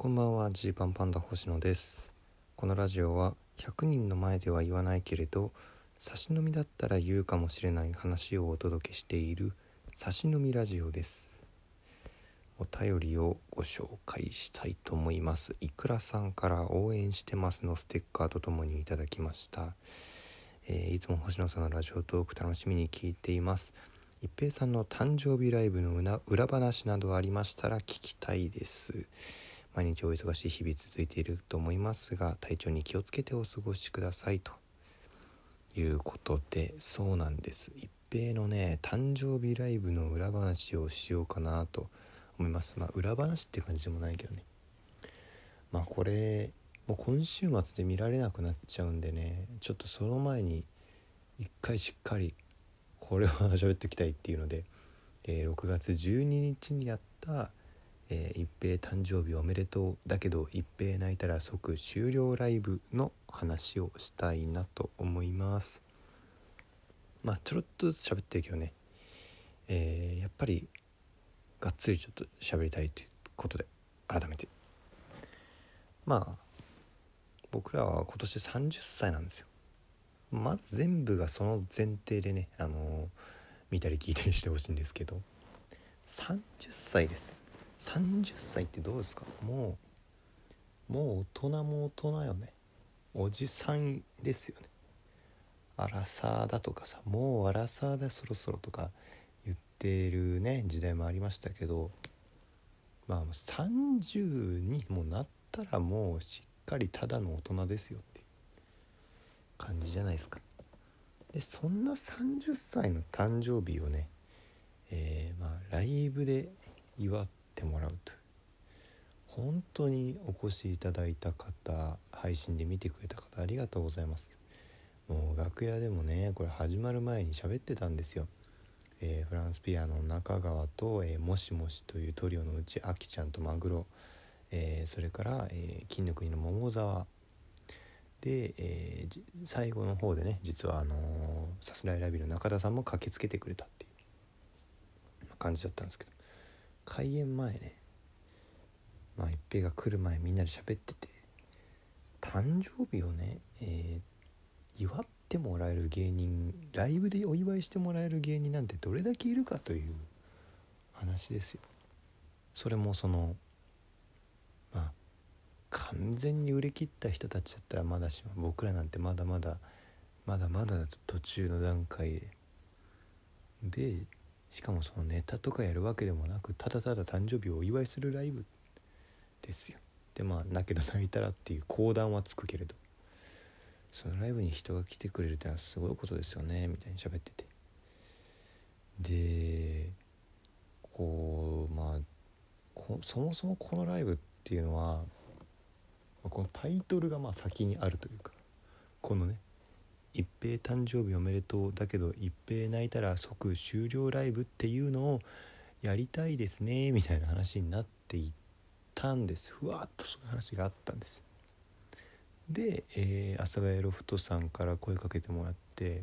こんばんはジーパンパンダ星野です。このラジオは100人の前では言わないけれど差し飲みだったら言うかもしれない話をお届けしている差し飲みラジオです。お便りをご紹介したいと思います。いくらさんから応援してますのステッカーとともにいただきました。えー、いつも星野さんのラジオトーク楽しみに聞いています。一平さんの誕生日ライブの裏話などありましたら聞きたいです。毎日お忙しい日々続いていると思いますが体調に気をつけてお過ごしくださいということでそうなんです。一平のね誕生日ライブの裏話をしようかなと思います。まあ裏話って感じでもないけどね。まあこれもう今週末で見られなくなっちゃうんでねちょっとその前に一回しっかりこれは喋っておきたいっていうので、えー、6月12日にやったえー、一平誕生日おめでとうだけど一平泣いたら即終了ライブの話をしたいなと思います。まあちょろっとずつ喋ってるけどね、えー、やっぱりがっつりちょっと喋りたいということで改めて。まあ僕らは今年30歳なんですよ。まず全部がその前提でねあのー、見たり聞いたりしてほしいんですけど30歳です。30歳ってどうですか？もうもう大人も大人よね。おじさんですよね。アラサーだとかさもうアラサーだそろそろとか言ってるね時代もありましたけどまあ30にもなったらもうしっかりただの大人ですよっていう感じじゃないですか。でそんな30歳の誕生日をねえー、まあライブで祝っってもらうと本当にお越しいただいた方配信で見てくれた方ありがとうございます。もう楽屋でもねこれ始まる前に喋ってたんですよ、えー、フランスピアノ中川と、えー、もしもしというトリオのうちあきちゃんとマグロ、えー、それから、え金の国の桃沢。で、え最後の方でね実はあのさすらいラビの中田さんも駆けつけてくれたっていう感じだったんですけど。開演前ね。まあ一平が来る前みんなで喋ってて。誕生日をね、えー、祝ってもらえる芸人ライブでお祝いしてもらえる芸人なんてどれだけいるかという話ですよ。それもそのまあ完全に売れ切った人たちだったらまだしも僕らなんてまだまだまだまだ途中の段階で。でしかもそのネタとかやるわけでもなくただただ誕生日をお祝いするライブですよ。でまあだけど泣いたらっていう講談はつくけれど。そのライブに人が来てくれるってのはすごいことですよねみたいに喋ってて。でこうまあそもそもこのライブっていうのはこのタイトルがまあ先にあるというかこのね一平誕生日おめでとうだけど一平泣いたら即終了ライブっていうのをやりたいですねみたいな話になっていったんです。ふわっとそういう話があったんです。で、えー、阿佐ヶ谷ロフトさんから声かけてもらって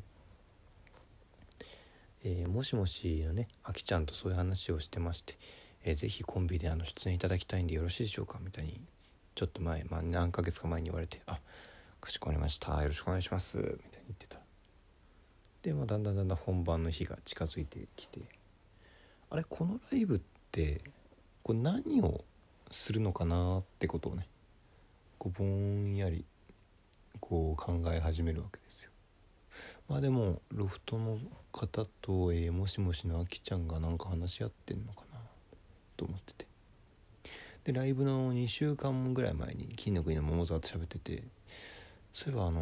「えー、もしもし」のねあきちゃんとそういう話をしてまして「えー、ぜひコンビであの出演いただきたいんでよろしいでしょうか」みたいにちょっと前、まあ、何ヶ月か前に言われて「あかしこまりました。よろしくお願いします」みたいに言ってた。で、まあ、だんだんだんだん本番の日が近づいてきて。あれこのライブってこれ何をするのかなってことをねこうぼんやりこう考え始めるわけですよ。まあでもロフトの方と、えー、もしもしのあきちゃんがなんか話し合ってんのかなと思ってて。でライブの2週間ぐらい前に金の国の桃沢と喋っててそういえばあの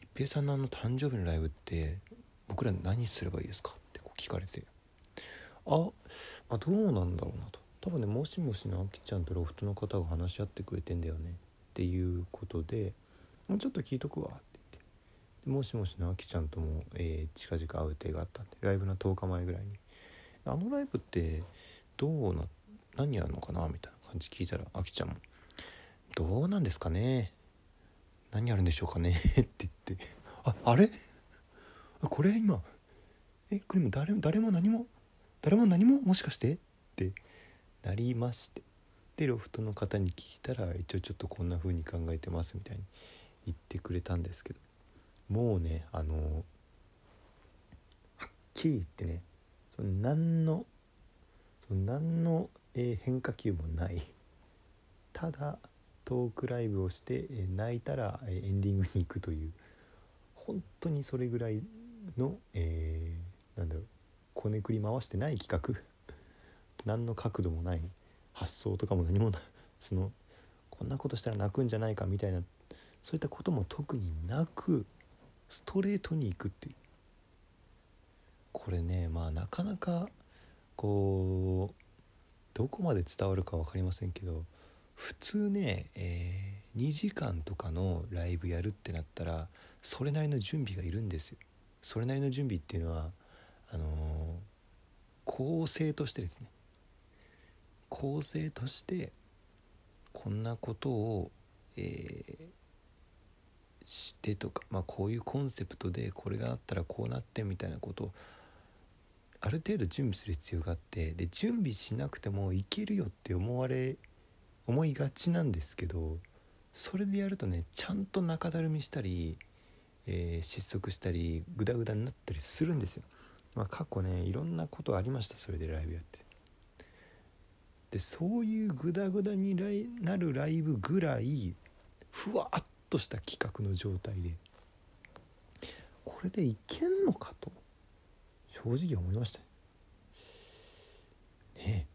一平さんのあの誕生日のライブって僕ら何すればいいですか？ってこう聞かれて。ああどうなんだろうなと。多分ねもしもしのあきちゃんとロフトの方が話し合ってくれてんだよね。っていうことでもうちょっと聞いとくわ。って言って。もしもしのあきちゃんとも、えー、近々会う予定があったんでライブの10日前ぐらいに。あのライブってどうな何やるのかな？みたいな感じ聞いたらあきちゃんも「どうなんですかね？何やるんでしょうかね？って言って。ああれ？これ今？えこれも誰誰も何も？誰も何も？もしかして？ってなりまして。ってロフトの方に聞いたら一応ちょっとこんな風に考えてますみたいに言ってくれたんですけど。もうねあのはっきり言ってねその何のその何の、え変化球もない。ただトークライブをして、え泣いたら、えエンディングに行くという本当にそれぐらいの、えーなんだろうこねくり回してない企画 何の角度もない発想とかも何もない そのこんなことしたら泣くんじゃないかみたいなそういったことも特になくストレートに行くっていう。これねまあなかなかこうどこまで伝わるか分かりませんけど普通ね、えー2時間とかのライブやるってなったらそれなりの準備がいるんですよ。それなりの準備っていうのはあのー構成としてですね構成としてこんなことを、えーしてとか、まあ、こういうコンセプトでこれがあったらこうなってみたいなことをある程度準備する必要があってで準備しなくてもいけるよって思われ思いがちなんですけどそれでやるとねちゃんと中だるみしたり、えー失速したりグダグダになったりするんですよ。まあ、過去ねいろんなことありましたそれでライブやって。でそういうグダグダになるライブぐらいふわっとした企画の状態でこれでいけんのかと正直思いましたね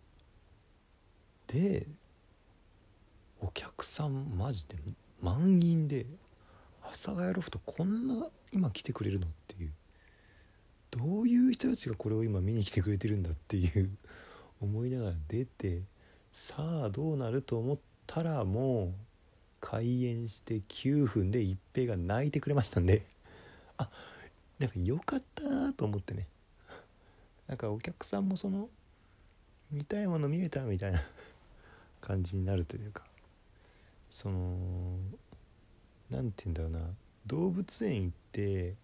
えでお客さんマジで満員で阿佐ヶ谷ロフトこんな今来てくれるのっていう。どういう人たちがこれを今見に来てくれてるんだっていう。思いながら出てさあどうなると思ったらもう開演して9分で一平が泣いてくれましたんで。あなんか良かったなと思ってね。なんかお客さんもその見たいもの見れたみたいな感じになるというか。その何て言うんだろうな。動物園行って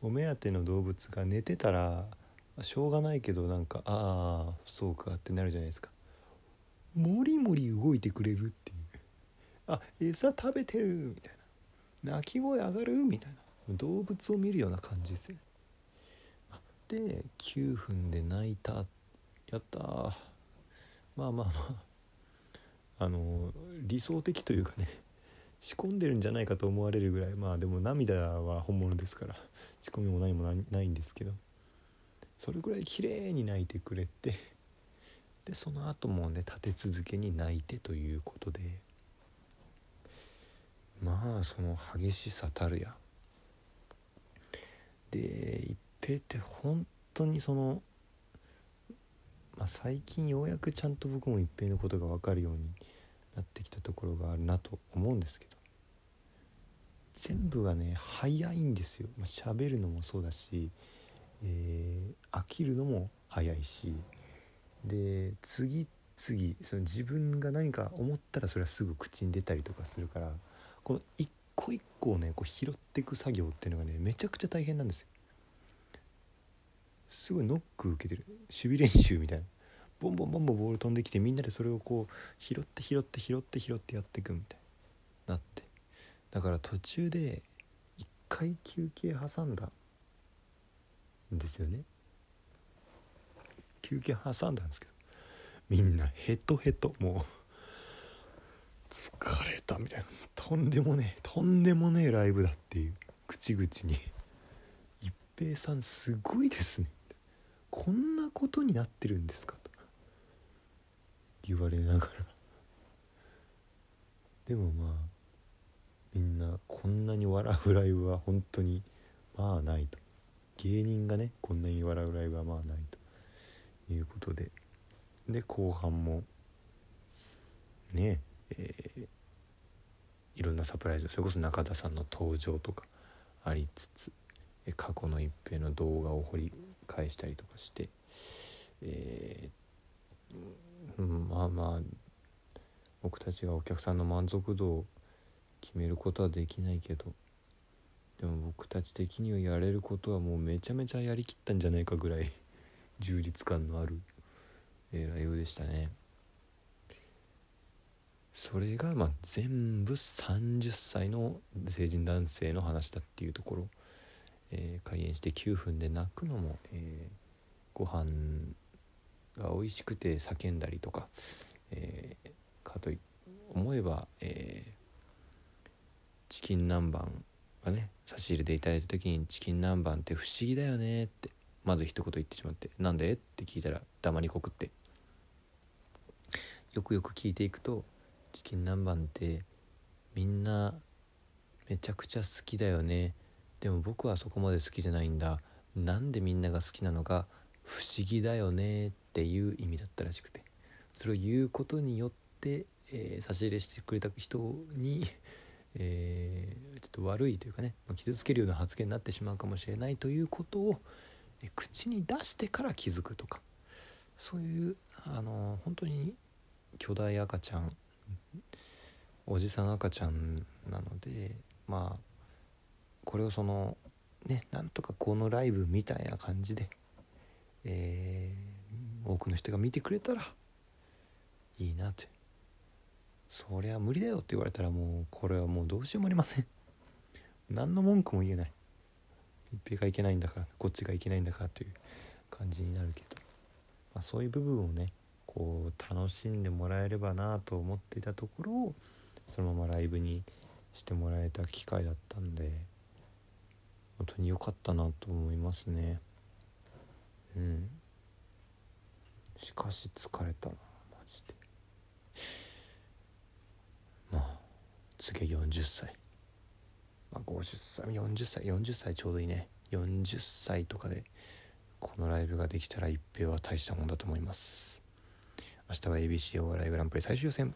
お目当ての動物が寝てたらしょうがないけどなんかああそうかってなるじゃないですか。もりもり動いてくれるっていう。あ餌食べてるみたいな。鳴き声上がるみたいな。動物を見るような感じですよ。で9分で泣いた。やったまあまあまあ。あの理想的というかね仕込んでるんじゃないかと思われるぐらいまあでも涙は本物ですから仕込みも何もないんですけどそれぐらい綺麗に泣いてくれてでその後もね立て続けに泣いてということでまあその激しさたるや。で一平って本当にその、まあ、最近ようやくちゃんと僕も一平のことが分かるようになってきたところがあるなと思うんですけど全部がね早いんですよ。まあ、喋るのもそうだし、えー飽きるのも早いしで次々その自分が何か思ったらそれはすぐ口に出たりとかするからこの一個一個をねこう拾っていく作業っていうのがねめちゃくちゃ大変なんですよ。すごいノック受けてる。守備練習みたいな。ボンボンボンボンボール飛んできてみんなでそれをこう拾って拾って拾って拾ってやっていくみたいになって。だから途中で一回休憩挟んだんですよね。休憩挟んだんですけどみんなヘトヘトもう疲れたみたいな。とんでもねえとんでもねえライブだっていう口々に。一平さんすごいですね。こんなことになってるんですかと。言われながら。でもまあみんなこんなに笑うライブは本当にまあないと。芸人がねこんなに笑うライブはまあないと。いうことで。で後半もねえーいろんなサプライズそれこそ中田さんの登場とかありつつ過去の一平の動画を掘り返したりとかして、えーうんまあまあ僕たちがお客さんの満足度を決めることはできないけどでも僕たち的にはやれることはもうめちゃめちゃやりきったんじゃないかぐらい充実感のある、えーライブでしたね。それがまあ全部30歳の成人男性の話だっていうところ、えー、開演して9分で泣くのも、えー、ご飯が美味しくて叫んだりとか、えー、かと思えば、えー、チキン南蛮がね差し入れでいただいた時に「チキン南蛮って不思議だよね」ってまず一言言ってしまって「なんで?」って聞いたら黙りこくってよくよく聞いていくとチキン南蛮ってみんなめちゃくちゃ好きだよねでも僕はそこまで好きじゃないんだ。なんでみんなが好きなのか不思議だよねっていう意味だったらしくて。それを言うことによって、えー、差し入れしてくれた人に えー、ちょっと悪いというかね傷つけるような発言になってしまうかもしれないということを、え口に出してから気づくとか。そういうあの本当に巨大赤ちゃんおじさん赤ちゃんなのでまあこれをそのねなんとかこのライブみたいな感じで、えー、多くの人が見てくれたらいいなってそりゃ無理だよって言われたらもうこれはもうどうしようもありません。何の文句も言えない。一平がいけないんだからこっちがいけないんだからという感じになるけど、まあ、そういう部分をねこう楽しんでもらえればなと思っていたところをそのままライブにしてもらえた機会だったんで。本当に良かったなと思いますね。うん。しかし疲れたなマジで。まあ次は40歳。まあ50歳40歳40歳ちょうどいいね。40歳とかでこのライブができたら一平は大したもんだと思います。明日は ABC お笑いグランプリ最終予選